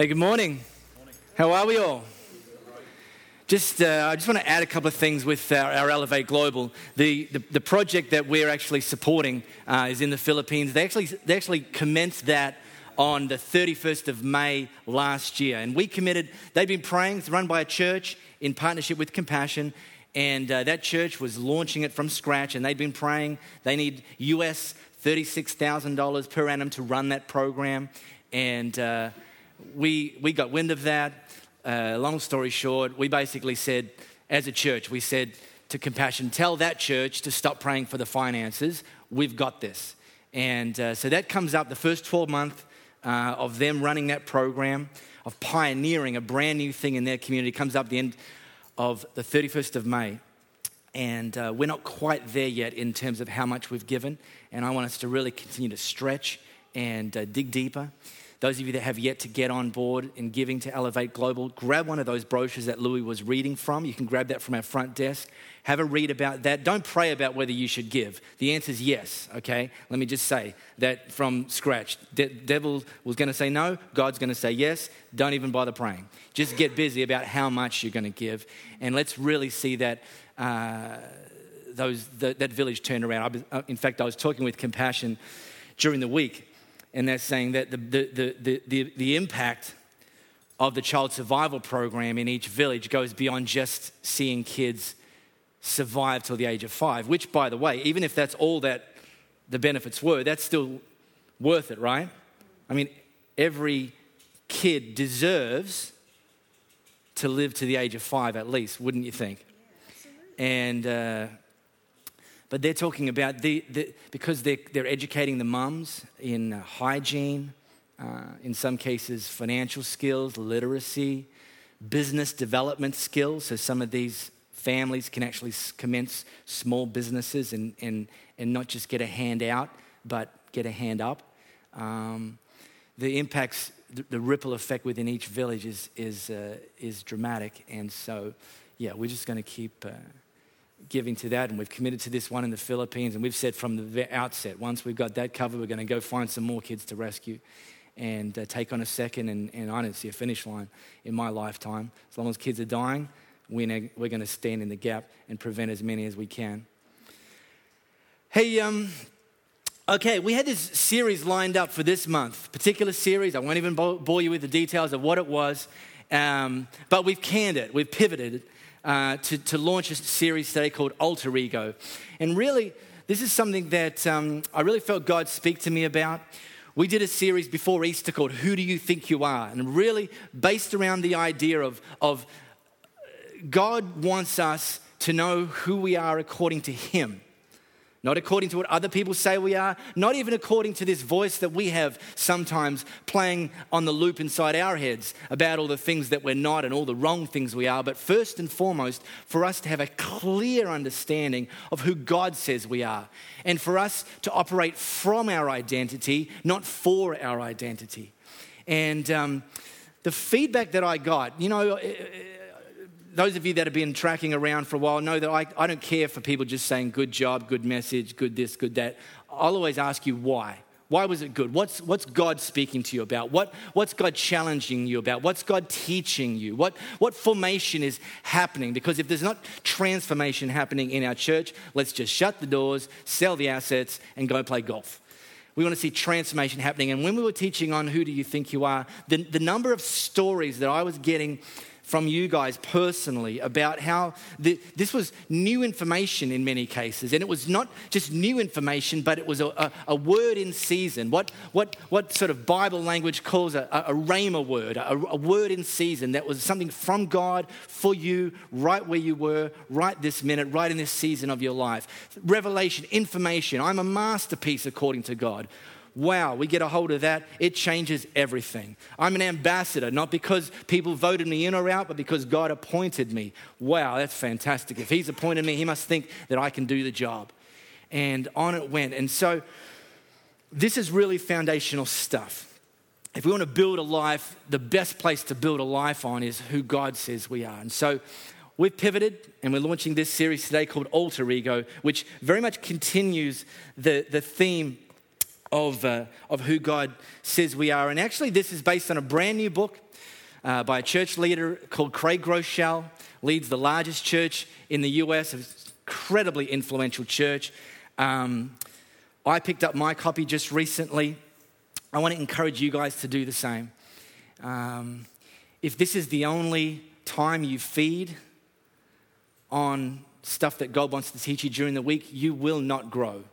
Hey, good morning. How are we all? Just, uh, I just want to add a couple of things with our, our Elevate Global. The, the, the, project that we're actually supporting uh, is in the Philippines. They actually, they actually commenced that on the 31st of May last year. And we committed, they've been praying, it's run by a church in partnership with Compassion. And uh, that church was launching it from scratch, and they've been praying. They need US $36,000 per annum to run that program. And uh, we, we got wind of that. Uh, long story short, we basically said, as a church, we said to Compassion, tell that church to stop praying for the finances. We've got this. And uh, so that comes up the first 12 months uh, of them running that program, of pioneering a brand new thing in their community, comes up the end of the 31st of May. And uh, we're not quite there yet in terms of how much we've given. And I want us to really continue to stretch and uh, dig deeper. Those of you that have yet to get on board in giving to Elevate Global, grab one of those brochures that Louis was reading from. You can grab that from our front desk. Have a read about that. Don't pray about whether you should give. The answer is yes, okay? Let me just say that from scratch. De- devil was going to say no, God's going to say yes. Don't even bother praying. Just get busy about how much you're going to give. And let's really see that. Uh, those, the, that village turned around. I, uh, in fact, I was talking with Compassion during the week, and they're saying that the, the, the, the, the impact of the child survival program in each village goes beyond just seeing kids survive till the age of five, which, by the way, even if that's all that the benefits were, that's still worth it, right? I mean, every kid deserves to live to the age of five at least, wouldn't you think? and uh, but they're talking about the, the because they're, they're educating the mums in uh, hygiene, uh, in some cases, financial skills, literacy, business development skills. So some of these families can actually commence small businesses and, and, and not just get a hand out, but get a hand up. Um, the impacts, the, the, ripple effect within each village is, is, uh, is dramatic. And so, yeah, we're just going to keep uh, giving to that, and we've committed to this one in the Philippines. And we've said from the outset, once we've got that covered, we're going to go find some more kids to rescue and uh, take on a second. And, and I don't see a finish line in my lifetime. As long as kids are dying, we're, we're going to stand in the gap and prevent as many as we can. Hey, um, okay, we had this series lined up for this month, particular series. I won't even bore you with the details of what it was, um, but we've canned it, we've pivoted uh, to, to launch a series today called Altar Ego. And really, this is something that um, I really felt God speak to me about. We did a series before Easter called Who Do You Think You Are? And really based around the idea of, of God wants us to know who we are according to Him not according to what other people say we are, not even according to this voice that we have sometimes playing on the loop inside our heads about all the things that we're not and all the wrong things we are, but first and foremost, for us to have a clear understanding of who God says we are, and for us to operate from our identity, not for our identity. And um, the feedback that I got, you know, those of you that have been tracking around for a while know that I, I don't care for people just saying good job, good message, good this, good that. I'll always ask you why. Why was it good? What's, what's God speaking to you about? What, what's God challenging you about? What's God teaching you? What, what formation is happening? Because if there's not transformation happening in our church, let's just shut the doors, sell the assets, and go play golf. We want to see transformation happening. And when we were teaching on who do you think you are, the, the number of stories that I was getting from you guys personally about how the, this was new information in many cases. And it was not just new information, but it was a, a, a word in season. What, what, what sort of Bible language calls a, a, a rhema word, a, a word in season that was something from God for you, right where you were, right this minute, right in this season of your life. Revelation, information. I'm a masterpiece according to God wow, we get a hold of that, it changes everything. I'm an ambassador, not because people voted me in or out, but because God appointed me. Wow, that's fantastic. If He's appointed me, He must think that I can do the job. And on it went. And so, this is really foundational stuff. If we want to build a life, the best place to build a life on is who God says we are. And so, We've pivoted and we're launching this series today called Altar Ego, which very much continues the, the theme of, uh, of who God says we are. And actually, this is based on a brand new book uh, by a church leader called Craig Groeschel, leads the largest church in the US, an incredibly influential church. Um, I picked up my copy just recently. I want to encourage you guys to do the same. Um, if this is the only time you feed on stuff that God wants to teach you during the week, you will not grow.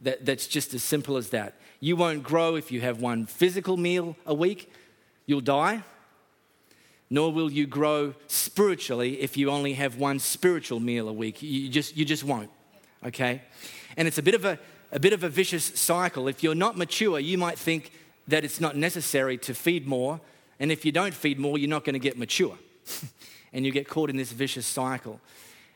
That, that's just as simple as that. You won't grow if you have one physical meal a week, you'll die. Nor will you grow spiritually if you only have one spiritual meal a week. You just, you just won't, okay? And it's a bit, of a, a bit of a vicious cycle. If you're not mature, you might think that it's not necessary to feed more. And if you don't feed more, you're not going to get mature. and you get caught in this vicious cycle.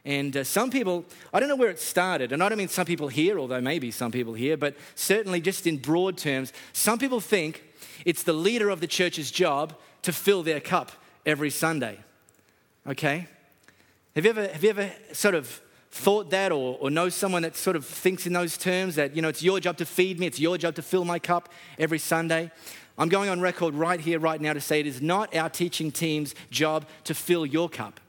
And uh, some people, I don't know where it started, and I don't mean some people here, although maybe some people here, but certainly just in broad terms, some people think it's the leader of the church's job to fill their cup every Sunday. Okay? Have you ever, have you ever sort of thought that or, or know someone that sort of thinks in those terms that, you know, it's your job to feed me, it's your job to fill my cup every Sunday? I'm going on record right here, right now to say it is not our teaching team's job to fill your cup.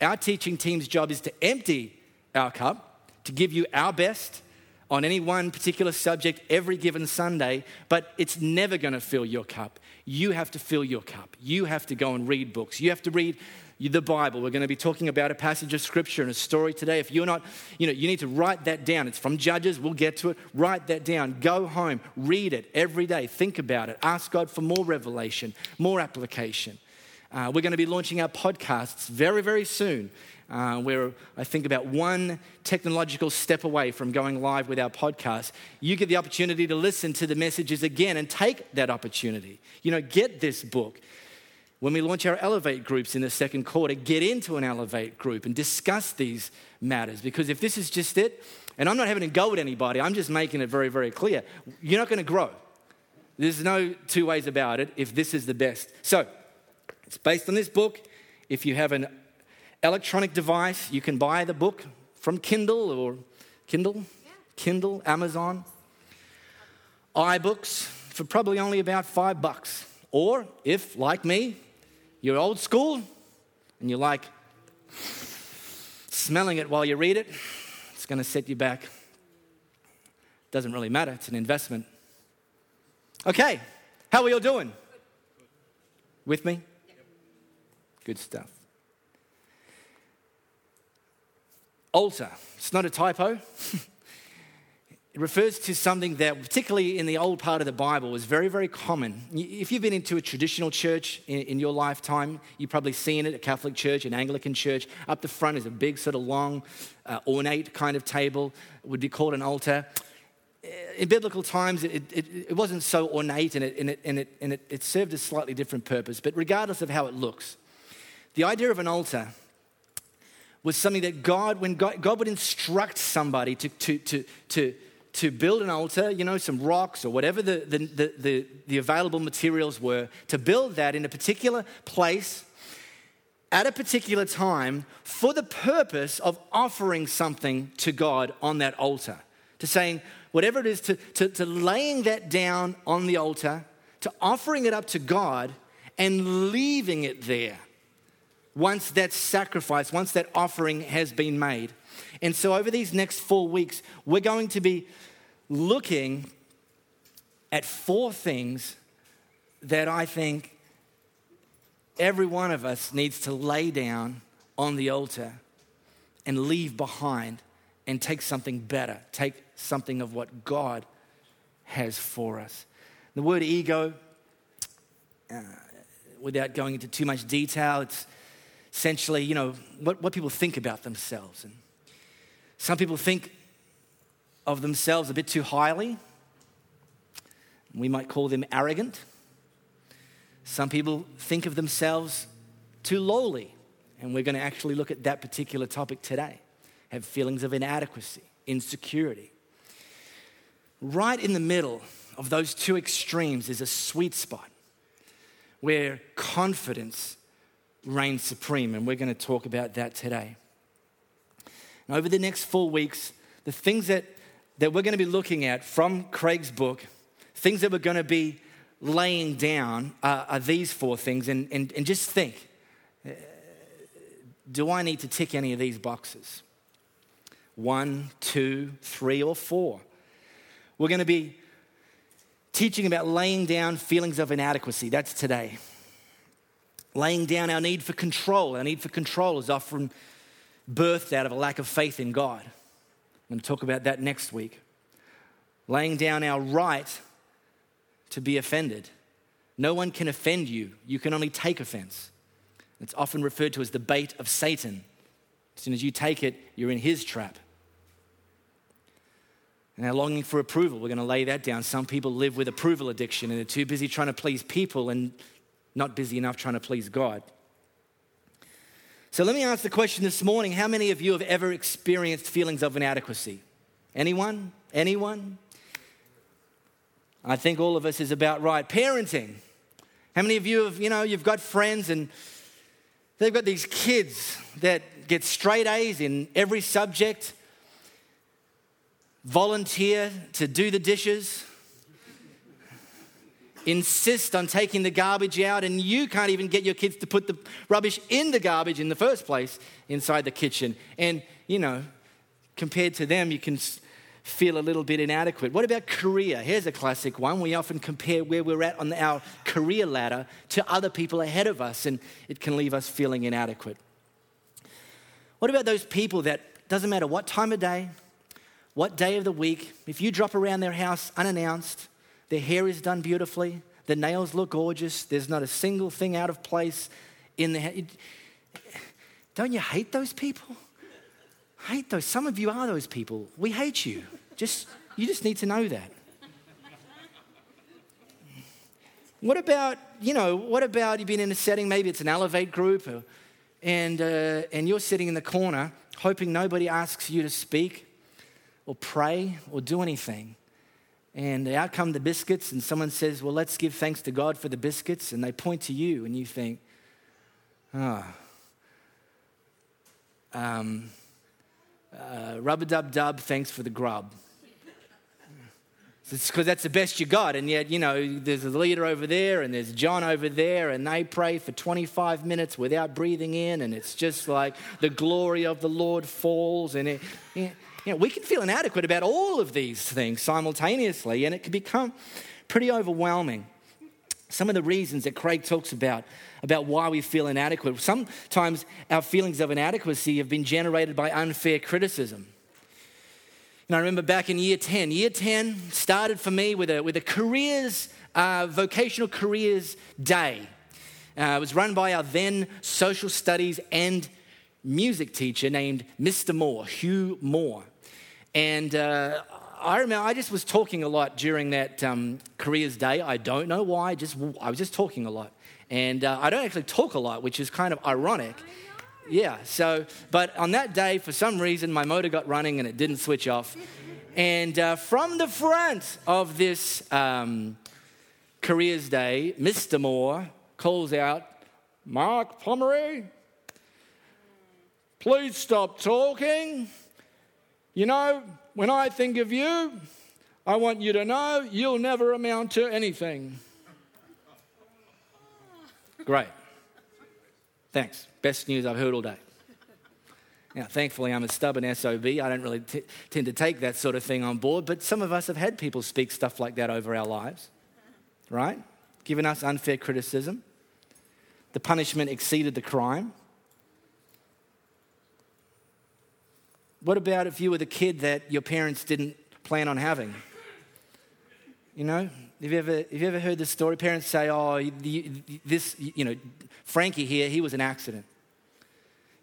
Our teaching team's job is to empty our cup, to give you our best on any one particular subject every given Sunday, but it's never going to fill your cup. You have to fill your cup. You have to go and read books. You have to read the Bible. We're going to be talking about a passage of scripture and a story today. If you're not, you know, you need to write that down. It's from Judges. We'll get to it. Write that down. Go home. Read it every day. Think about it. Ask God for more revelation, more application. Uh, we're going to be launching our podcasts very, very soon. Uh, we're, I think, about one technological step away from going live with our podcast. You get the opportunity to listen to the messages again and take that opportunity. You know, get this book. When we launch our Elevate groups in the second quarter, get into an Elevate group and discuss these matters. Because if this is just it, and I'm not having to go at anybody, I'm just making it very, very clear, you're not going to grow. There's no two ways about it if this is the best. So, it's based on this book. If you have an electronic device, you can buy the book from Kindle or Kindle, yeah. Kindle, Amazon, iBooks for probably only about five bucks. Or if, like me, you're old school and you like smelling it while you read it, it's going to set you back. Doesn't really matter, it's an investment. Okay, how are you all doing? With me? Good stuff. Altar. It's not a typo. it refers to something that, particularly in the old part of the Bible, was very, very common. If you've been into a traditional church in, in your lifetime, you've probably seen it, a Catholic church, an Anglican church. Up the front is a big, sort of long, uh, ornate kind of table. It would be called an altar in biblical times, it, it, it, wasn't so ornate and, it, and, it, and, it, and it, it served a slightly different purpose. But regardless of how it looks, the idea of an altar was something that God, when God, God would instruct somebody to, to, to, to, to build an altar, you know, some rocks or whatever the, the, the, the, the available materials were, to build that in a particular place at a particular time for the purpose of offering something to God on that altar. To saying, whatever it is, to, to, to laying that down on the altar, to offering it up to God and leaving it there once that sacrifice, once that offering has been made. And so, over these next four weeks, we're going to be looking at four things that I think every one of us needs to lay down on the altar and leave behind and take something better, take something of what God has for us. The word ego, uh, without going into too much detail, it's essentially, you know, what, what people think about themselves. And some people think of themselves a bit too highly. We might call them arrogant. Some people think of themselves too lowly. And we're going to actually look at that particular topic today. Have feelings of inadequacy, insecurity. Right in the middle of those two extremes is a sweet spot where confidence reigns supreme, and we're going to talk about that today. And over the next four weeks, the things that, that we're going to be looking at from Craig's book, things that we're going to be laying down are, are these four things. And, and, and just think uh, do I need to tick any of these boxes? One, two, three, or four. We're going to be teaching about laying down feelings of inadequacy. That's today. Laying down our need for control. Our need for control is often birthed out of a lack of faith in God. I'm going to talk about that next week. Laying down our right to be offended. No one can offend you, you can only take offense. It's often referred to as the bait of Satan. As soon as you take it, you're in his trap. And our longing for approval, we're going to lay that down. Some people live with approval addiction and they're too busy trying to please people and not busy enough trying to please God. So let me ask the question this morning how many of you have ever experienced feelings of inadequacy? Anyone? Anyone? I think all of us is about right. Parenting. How many of you have, you know, you've got friends and they've got these kids that get straight A's in every subject, volunteer to do the dishes, insist on taking the garbage out, and you can't even get your kids to put the rubbish in the garbage in the first place inside the kitchen. And, you know, compared to them, you can feel a little bit inadequate. What about career? Here's a classic one. We often compare where we're at on our career ladder to other people ahead of us, and it can leave us feeling inadequate. What about those people that doesn't matter what time of day, what day of the week, if you drop around their house unannounced, their hair is done beautifully, the nails look gorgeous, there's not a single thing out of place in the. Don't you hate those people? hate those. Some of you are those people. We hate you. Just you just need to know that. What about, you know, what about you've been in a setting, maybe it's an Elevate group, or, and, uh, and you're sitting in the corner hoping nobody asks you to speak or pray or do anything. And out come the biscuits, and someone says, Well, let's give thanks to God for the biscuits. And they point to you, and you think, Ah, oh, um, uh, rubber dub dub, thanks for the grub. It's because that's the best you got. And yet, you know, there's a leader over there and there's John over there, and they pray for 25 minutes without breathing in, and it's just like the glory of the Lord falls. And it, you know, we can feel inadequate about all of these things simultaneously, and it can become pretty overwhelming. Some of the reasons that Craig talks about, about why we feel inadequate. Sometimes our feelings of inadequacy have been generated by unfair criticism. And I remember back in year 10, year 10 started for me with a, with a careers, uh, vocational careers day. Uh, it was run by our then social studies and music teacher named Mr. Moore, Hugh Moore. And uh, I remember I just was talking a lot during that um, careers day. I don't know why. Just I was just talking a lot, and uh, I don't actually talk a lot, which is kind of ironic. Yeah. So, but on that day, for some reason, my motor got running and it didn't switch off. And uh, from the front of this um, careers day, Mr. Moore calls out, "Mark Pomeroy, please stop talking. You know, when I think of you, I want you to know you'll never amount to anything. Great. Thanks. Best news I've heard all day. Now, thankfully, I'm a stubborn SOB. I don't really t- tend to take that sort of thing on board, but some of us have had people speak stuff like that over our lives, right? Giving us unfair criticism. The punishment exceeded the crime. What about if you were the kid that your parents didn't plan on having? You know, have you ever, have you ever heard this story? Parents say, oh, this, you know, Frankie here, he was an accident.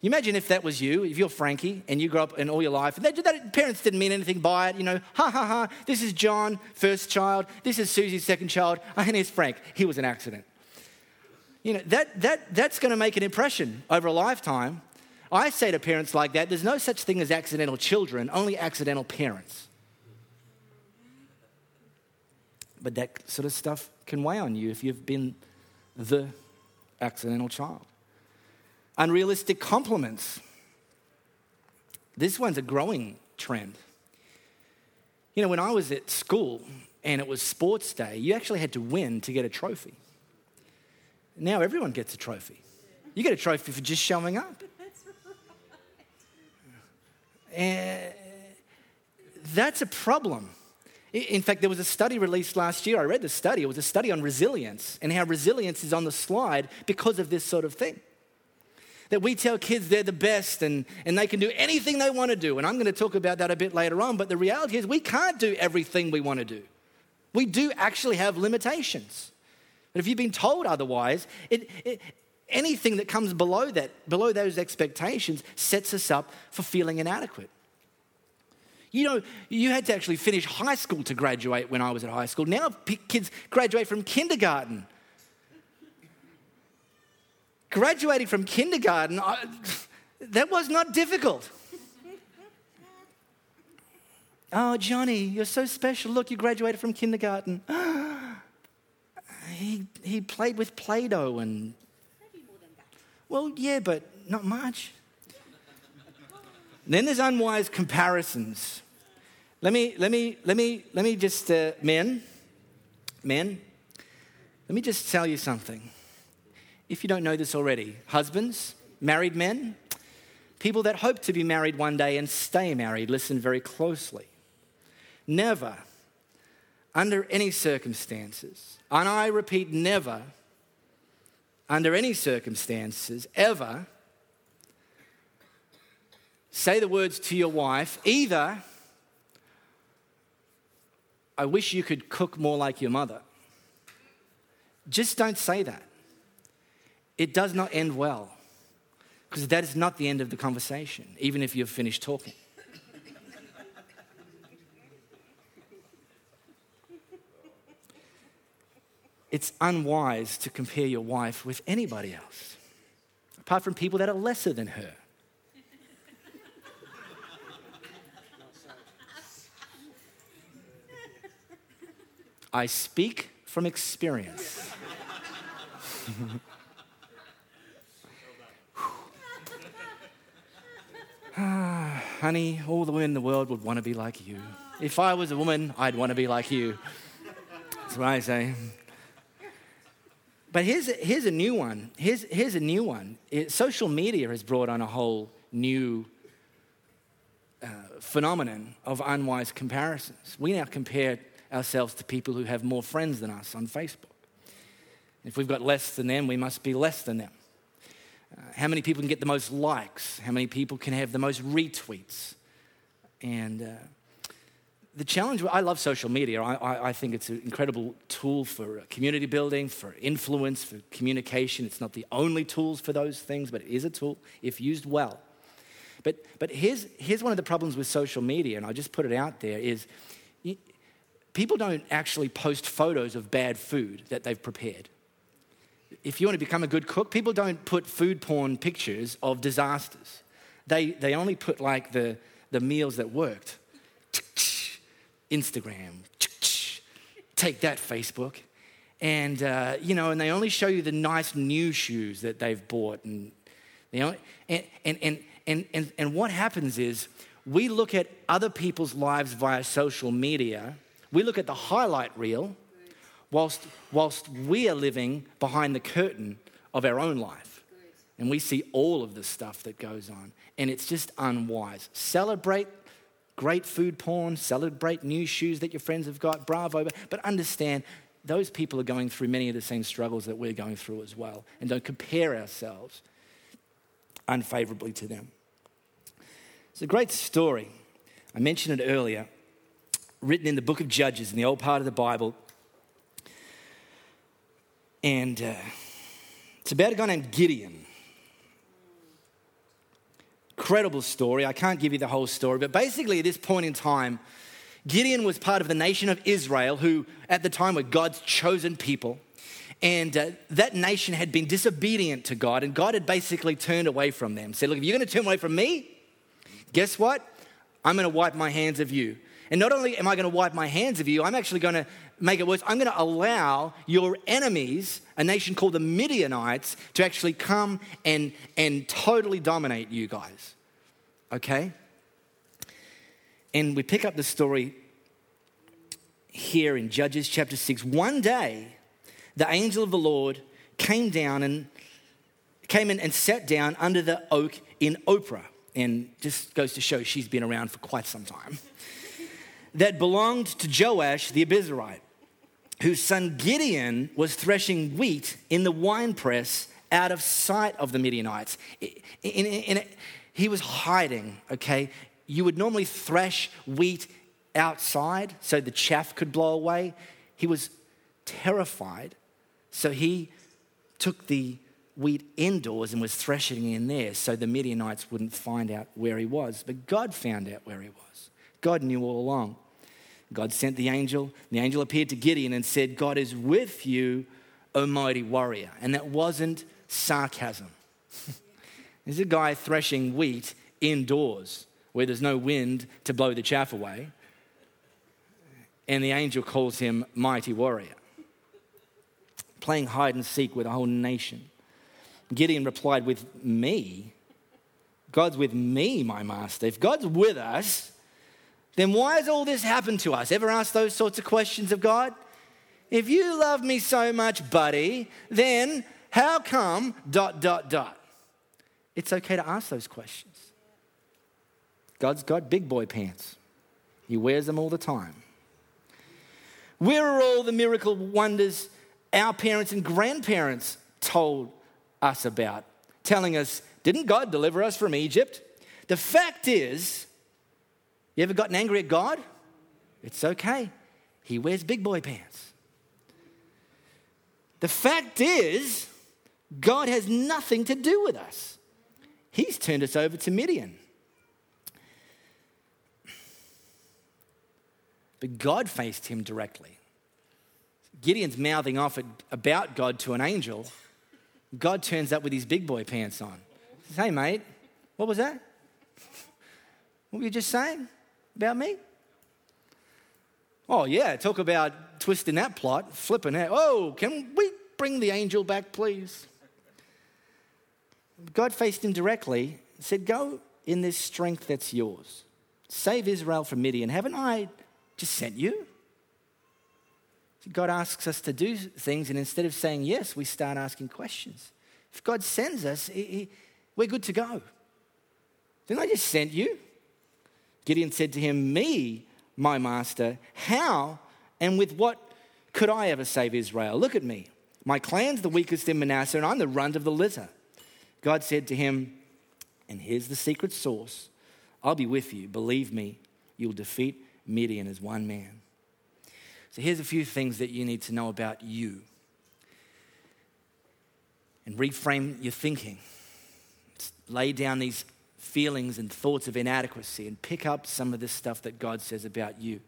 You imagine if that was you, if you're Frankie and you grew up in all your life, and that, that, parents didn't mean anything by it, you know, ha ha ha, this is John, first child, this is Susie's second child, and here's Frank, he was an accident. You know, that, that, that's going to make an impression over a lifetime I say to parents like that, there's no such thing as accidental children, only accidental parents. But that sort of stuff can weigh on you if you've been the accidental child. Unrealistic compliments. This one's a growing trend. You know, when I was at school and it was sports day, you actually had to win to get a trophy. Now everyone gets a trophy. You get a trophy for just showing up. And that's a problem. In fact, there was a study released last year. I read the study. It was a study on resilience and how resilience is on the slide because of this sort of thing. That we tell kids they're the best and, and they can do anything they want to do. And I'm going to talk about that a bit later on. But the reality is, we can't do everything we want to do. We do actually have limitations. But if you've been told otherwise, it, it, anything that comes below that, below those expectations, sets us up for feeling inadequate. You know, you had to actually finish high school to graduate when I was at high school. Now kids graduate from kindergarten. Graduating from kindergarten, I, that was not difficult. Oh, Johnny, you're so special. Look, you graduated from kindergarten. he, he played with Play Doh and. Well, yeah, but not much. then there's unwise comparisons. Let me, let me, let me, let me just, uh, men, men, let me just tell you something. If you don't know this already, husbands, married men, people that hope to be married one day and stay married, listen very closely. Never, under any circumstances, and I repeat, never, under any circumstances, ever, say the words to your wife, either I wish you could cook more like your mother. Just don't say that. It does not end well, because that is not the end of the conversation, even if you've finished talking. It's unwise to compare your wife with anybody else, apart from people that are lesser than her. I speak from experience. Ah, honey, all the women in the world would want to be like you. If I was a woman, I'd want to be like you. That's what I say. But here's here's a new one. Here's, here's a new one. It, social media has brought on a whole new uh, phenomenon of unwise comparisons. We now compare ourselves to people who have more friends than us on Facebook. If we've got less than them, we must be less than them. Uh, how many people can get the most likes? How many people can have the most retweets? And uh, the challenge, I love social media. I, I, I, think it's an incredible tool for uh, community building, for influence, for communication. It's not the only tools for those things, but it is a tool if used well. But, but here's, here's one of the problems with social media, and I'll just put it out there, is people don't actually post photos of bad food that they've prepared. If you want to become a good cook, people don't put food porn pictures of disasters. They, they only put like the, the meals that worked. Instagram, take that, Facebook. And, uh, you know, and they only show you the nice new shoes that they've bought. And, they only, and, and, and, and, and, and what happens is we look at other people's lives via social media we look at the highlight reel whilst, whilst we are living behind the curtain of our own life. And we see all of the stuff that goes on. And it's just unwise. Celebrate great food porn, celebrate new shoes that your friends have got, bravo. But understand those people are going through many of the same struggles that we're going through as well. And don't compare ourselves unfavorably to them. It's a great story. I mentioned it earlier written in the book of Judges, in the old part of the Bible. And uh, it's about a guy named Gideon. Incredible story. I can't give you the whole story, but basically, at this point in time, Gideon was part of the nation of Israel, who at the time were God's chosen people. And uh, that nation had been disobedient to God, and God had basically turned away from them. Said, Look, if you're going to turn away from me, guess what? I'm going to wipe my hands of you. And not only am I going to wipe my hands of you, I'm actually going to make it worse. I'm going to allow your enemies, a nation called the Midianites, to actually come and, and totally dominate you guys. Okay? And we pick up the story here in Judges chapter 6. One day, the angel of the Lord came down and came in and sat down under the oak in Ophrah. And just goes to show she's been around for quite some time. that belonged to Joash the Abiezrite, whose son Gideon was threshing wheat in the winepress out of sight of the Midianites. In, in, in, he was hiding, okay? You would normally thresh wheat outside so the chaff could blow away. He was terrified, so he took the wheat indoors and was threshing in there so the Midianites wouldn't find out where he was. But God found out where he was. God knew all along. God sent the angel. The angel appeared to Gideon and said, God is with you, O mighty warrior. And that wasn't sarcasm. There's a guy threshing wheat indoors where there's no wind to blow the chaff away. And the angel calls him mighty warrior. Playing hide and seek with a whole nation. Gideon replied, With me? God's with me, my master. If God's with us, then why has all this happened to us? Ever ask those sorts of questions of God? If you love me so much, buddy, then how come dot, dot, dot? It's okay to ask those questions. God's got big boy pants, He wears them all the time. Where are all the miracle wonders our parents and grandparents told us about, telling us, didn't God deliver us from Egypt? The fact is, you ever gotten angry at God? It's okay. He wears big boy pants. The fact is, God has nothing to do with us. He's turned us over to Midian. But God faced him directly. Gideon's mouthing off about God to an angel. God turns up with his big boy pants on. Says, hey, mate, what was that? What were you just saying about me? Oh, yeah, talk about twisting that plot, flipping it. Oh, can we bring the angel back, please? God faced him directly and said, Go in this strength that's yours. Save Israel from Midian. Haven't I just sent you? God asks us to do things, and instead of saying yes, we start asking questions. If God sends us, he, he, we're good to go. Didn't I just send you? Gideon said to him, Me, my master, how and with what could I ever save Israel? Look at me. My clan's the weakest in Manasseh, and I'm the runt of the litter. God said to him, And here's the secret source I'll be with you. Believe me, you'll defeat Midian as one man. So here's a few things that you need to know about you and reframe your thinking. Lay down these feelings and thoughts of inadequacy and pick up some of this stuff that God says about you.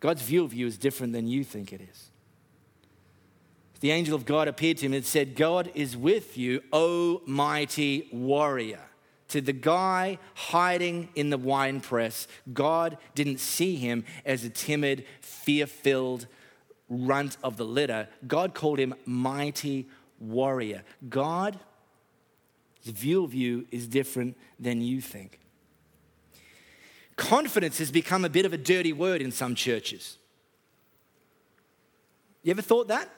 God's view of you is different than you think it is. The angel of God appeared to him and said, God is with you, O mighty warrior to the guy hiding in the wine press, God didn't see him as a timid, fear filled runt of the litter. God called him mighty warrior. God's view of you is different than you think. Confidence has become a bit of a dirty word in some churches. You ever thought that?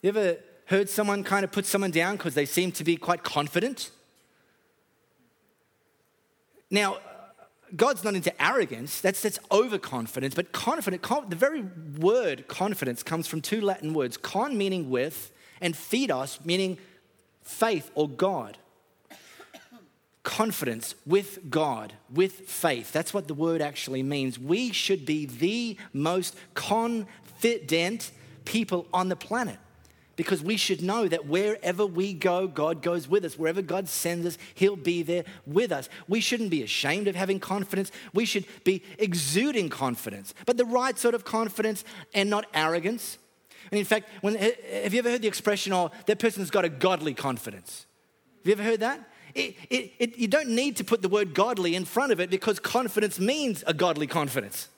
You ever heard someone kind of put someone down because they seem to be quite confident? Now, God's not into arrogance, that's, that's overconfidence, but confident, the very word confidence comes from two Latin words con meaning with, and fidos meaning faith or God. Confidence with God, with faith. That's what the word actually means. We should be the most confident people on the planet because we should know that wherever we go, God goes with us. Wherever God sends us, He'll be there with us. We shouldn't be ashamed of having confidence. We should be exuding confidence, but the right sort of confidence and not arrogance. And in fact, when, have you ever heard the expression, oh, that person's got a godly confidence? Have you ever heard that? It, it, it, you don't need to put the word godly in front of it because confidence means a godly confidence.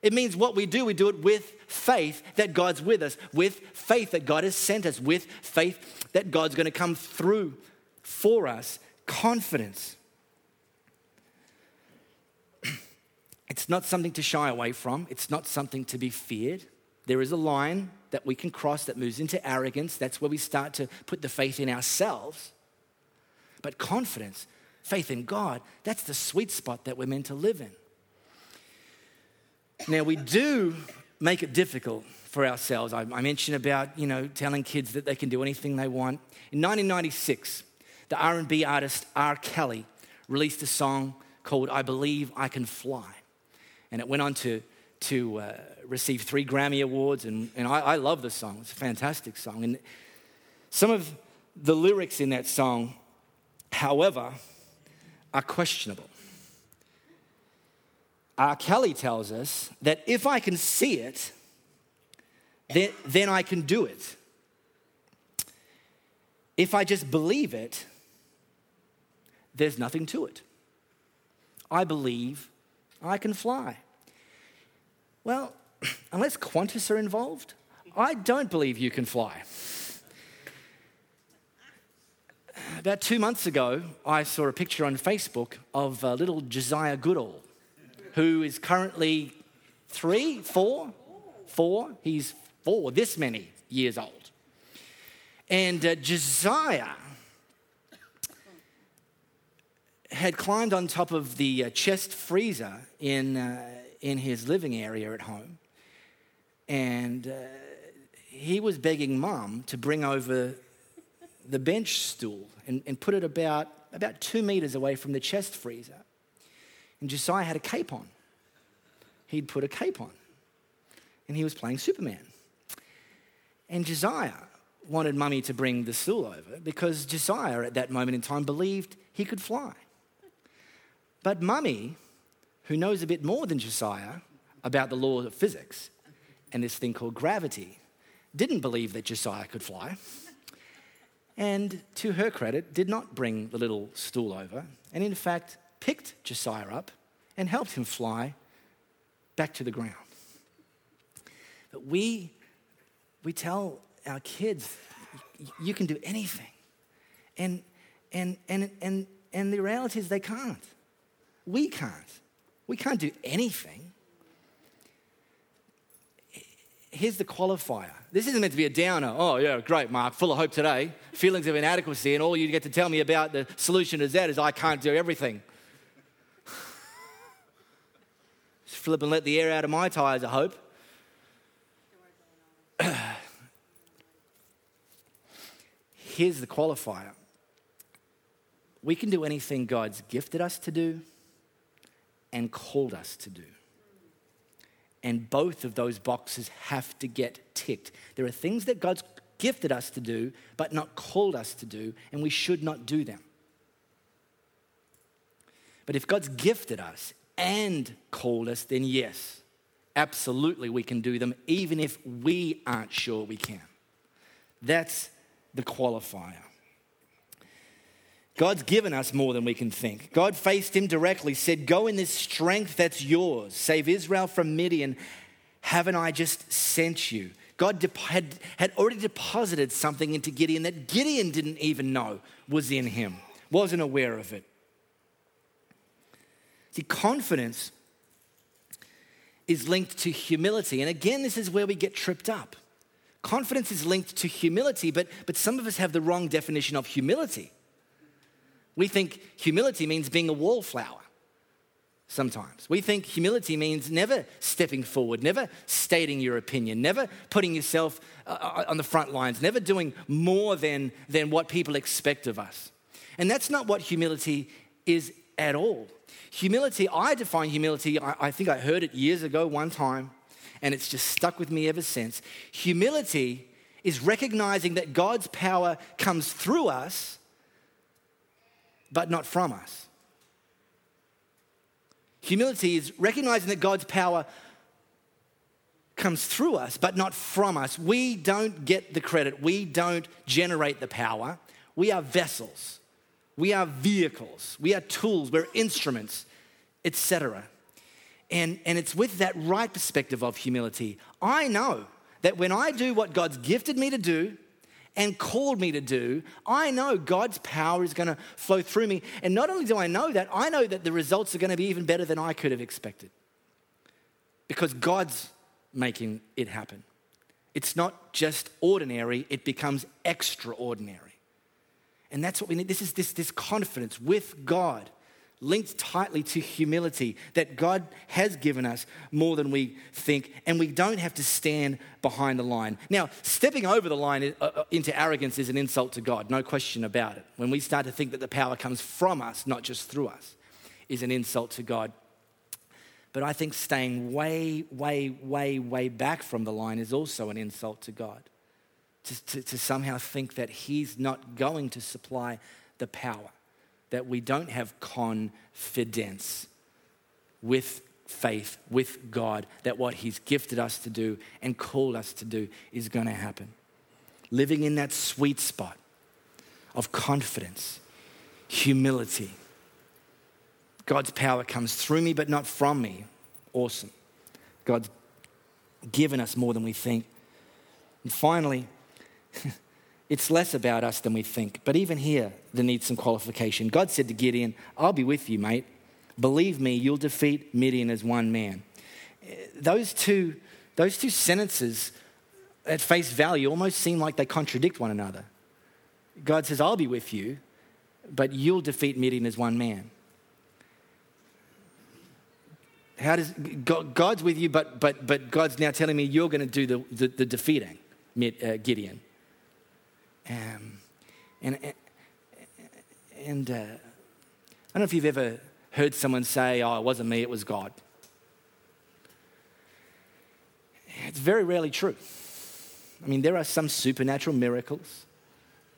It means what we do, we do it with faith that God's with us, with faith that God has sent us, with faith that God's going to come through for us. Confidence. It's not something to shy away from, it's not something to be feared. There is a line that we can cross that moves into arrogance. That's where we start to put the faith in ourselves. But confidence, faith in God, that's the sweet spot that we're meant to live in. Now, we do make it difficult for ourselves. I, I mentioned about, you know, telling kids that they can do anything they want. In 1996, the R&B artist R. Kelly released a song called I Believe I Can Fly. And it went on to, to uh, receive three Grammy Awards. And, and I, I love the song, it's a fantastic song. And some of the lyrics in that song, however, are questionable. R. Kelly tells us that if I can see it, then, then I can do it. If I just believe it, there's nothing to it. I believe I can fly. Well, unless Qantas are involved, I don't believe you can fly. About two months ago, I saw a picture on Facebook of uh, little Josiah Goodall, who is currently three, four, four. He's four, this many years old. And uh, Josiah had climbed on top of the uh, chest freezer in, uh, in his living area at home. And uh, he was begging mum to bring over the bench stool and, and put it about, about two meters away from the chest freezer. And Josiah had a cape on. He'd put a cape on. And he was playing Superman. And Josiah wanted mummy to bring the stool over because Josiah at that moment in time believed he could fly. But mummy, who knows a bit more than Josiah about the law of physics and this thing called gravity, didn't believe that Josiah could fly. And to her credit, did not bring the little stool over, and in fact, picked Josiah up and helped him fly back to the ground. But we, we tell our kids, you can do anything. And, and, and, and, and the reality is they can't. We can't. We can't do anything. Here's the qualifier. This isn't meant to be a downer. Oh, yeah, great, Mark, full of hope today. Feelings of inadequacy, and all you get to tell me about the solution is that is I can't do everything. Just flip and let the air out of my tires, I hope. Here's the qualifier we can do anything God's gifted us to do and called us to do. And both of those boxes have to get ticked. There are things that God's gifted us to do, but not called us to do, and we should not do them. But if God's gifted us and called us, then yes, absolutely we can do them, even if we aren't sure we can. That's the qualifier. God's given us more than we can think. God faced him directly, said, Go in this strength that's yours, save Israel from Midian. Haven't I just sent you? God had, had already deposited something into Gideon that Gideon didn't even know was in him, wasn't aware of it. See, confidence is linked to humility. And again, this is where we get tripped up. Confidence is linked to humility, but, but some of us have the wrong definition of humility. We think humility means being a wallflower sometimes. We think humility means never stepping forward, never stating your opinion, never putting yourself uh, uh, on the front lines, never doing more than, than what people expect of us. And that's not what humility is at all. Humility, I define humility, I, I think I heard it years ago one time, and it's just stuck with me ever since. Humility is recognizing that God's power comes through us but not from us. Humility is recognizing that God's power comes through us, but not from us. We don't get the credit, we don't generate the power. We are vessels, we are vehicles, we are tools, we're instruments, etc. And, and it's with that right perspective of humility. I know that when I do what God's gifted me to do, and called me to do, I know God's power is going to flow through me. And not only do I know that, I know that the results are going to be even better than I could have expected. because God's making it happen. It's not just ordinary, it becomes extraordinary. And that's what we need. This is this, this confidence with God linked tightly to humility that God has given us more than we think, and we don't have to stand behind the line. Now, stepping over the line uh, uh, into arrogance is an insult to God, no question about it. When we start to think that the power comes from us, not just through us, is an insult to God. But I think staying way, way, way, way back from the line is also an insult to God. To, to, to somehow think that He's not going to supply the power that we don't have confidence with faith, with God, that what He's gifted us to do and called us to do is going to happen. Living in that sweet spot of confidence, humility. God's power comes through me, but not from me. Awesome. God's given us more than we think. And finally, It's less about us than we think. But even here, there needs some qualification. God said to Gideon, I'll be with you, mate. Believe me, you'll defeat Midian as one man. Those two, those two sentences at face value almost seem like they contradict one another. God says, I'll be with you, but you'll defeat Midian as one man. How does God's with you, but, but, but God's now telling me you're going to do the, the, the defeating, uh, Gideon. Um, and and uh, I don't know if you've ever heard someone say, Oh, it wasn't me, it was God. It's very rarely true. I mean, there are some supernatural miracles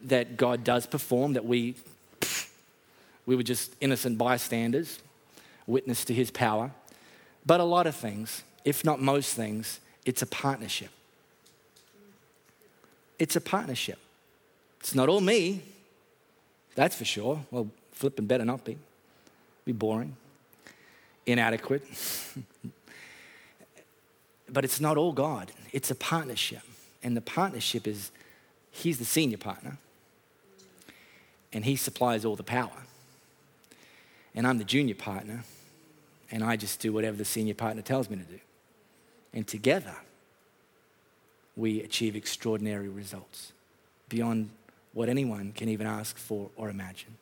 that God does perform that we, we were just innocent bystanders, witness to his power. But a lot of things, if not most things, it's a partnership. It's a partnership. It's not all me, that's for sure. Well, flipping better not be. Be boring, inadequate. but it's not all God, it's a partnership. And the partnership is He's the senior partner, and He supplies all the power. And I'm the junior partner, and I just do whatever the senior partner tells me to do. And together, we achieve extraordinary results beyond what anyone can even ask for or imagine.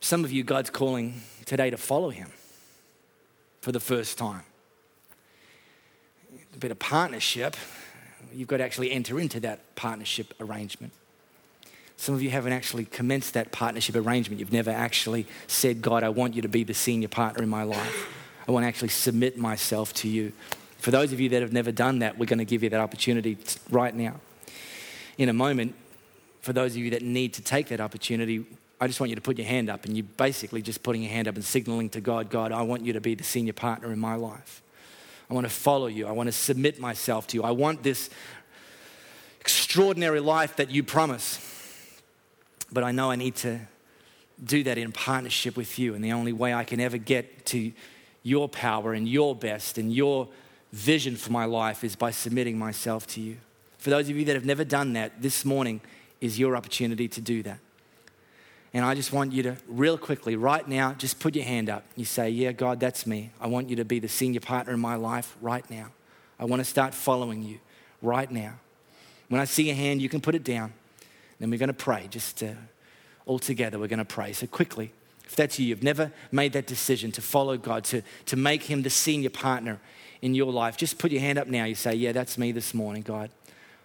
Some of you, God's calling today to follow Him for the first time. A bit of partnership, you've got to actually enter into that partnership arrangement. Some of you haven't actually commenced that partnership arrangement. You've never actually said, God, I want you to be the senior partner in my life. I want to actually submit myself to you. For those of you that have never done that, we're going to give you that opportunity right now. In a moment, for those of you that need to take that opportunity, I just want you to put your hand up and you're basically just putting your hand up and signaling to God, God, I want you to be the senior partner in my life. I want to follow you. I want to submit myself to you. I want this extraordinary life that you promise. But I know I need to do that in partnership with you. And the only way I can ever get to your power and your best and your vision for my life is by submitting myself to you. For those of you that have never done that, this morning is your opportunity to do that. And I just want you to, real quickly, right now, just put your hand up. You say, Yeah, God, that's me. I want you to be the senior partner in my life right now. I want to start following you right now. When I see a hand, you can put it down. Then we're going to pray. Just uh, all together, we're going to pray. So, quickly, if that's you, you've never made that decision to follow God, to, to make Him the senior partner in your life, just put your hand up now. You say, Yeah, that's me this morning, God.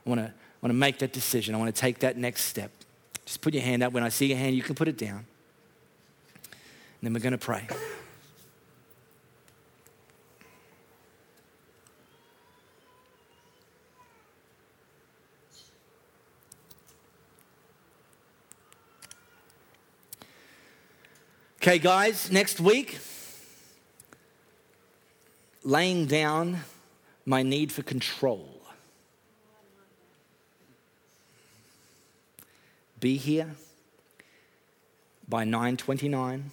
I want to, want to make that decision. I want to take that next step. Just put your hand up. When I see your hand, you can put it down. And then we're going to pray. Okay, guys, next week laying down my need for control. Be here by 9:29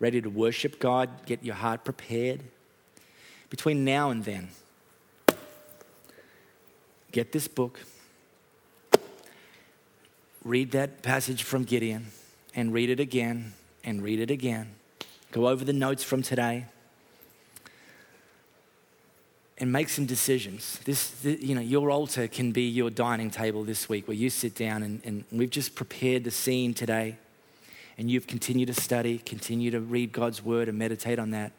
ready to worship God, get your heart prepared. Between now and then, get this book. Read that passage from Gideon and read it again and read it again. Go over the notes from today and make some decisions. This, you know, your altar can be your dining table this week where you sit down and, and we've just prepared the scene today and you've continued to study, continue to read God's word and meditate on that.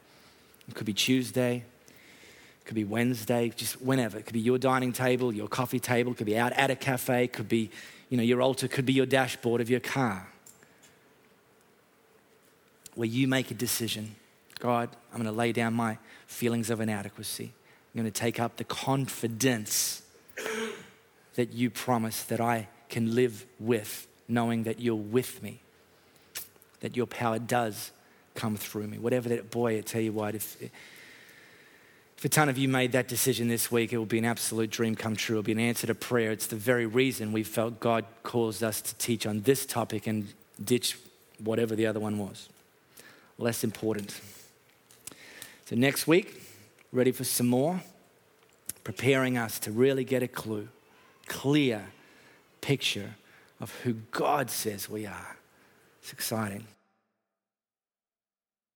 It could be Tuesday, it could be Wednesday, just whenever. It could be your dining table, your coffee table, it could be out at a cafe, it could be, you know, your altar could be your dashboard of your car. Where you make a decision. God, I'm going to lay down my feelings of inadequacy. I'm going to take up the confidence that you promise that I can live with, knowing that you're with me, that your power does come through me. Whatever that, boy, I tell you what, if, if a ton of you made that decision this week, it will be an absolute dream come true. It'll be an answer to prayer. It's the very reason we felt God caused us to teach on this topic and ditch whatever the other one was. Less important. So, next week, ready for some more, preparing us to really get a clue, clear picture of who God says we are. It's exciting.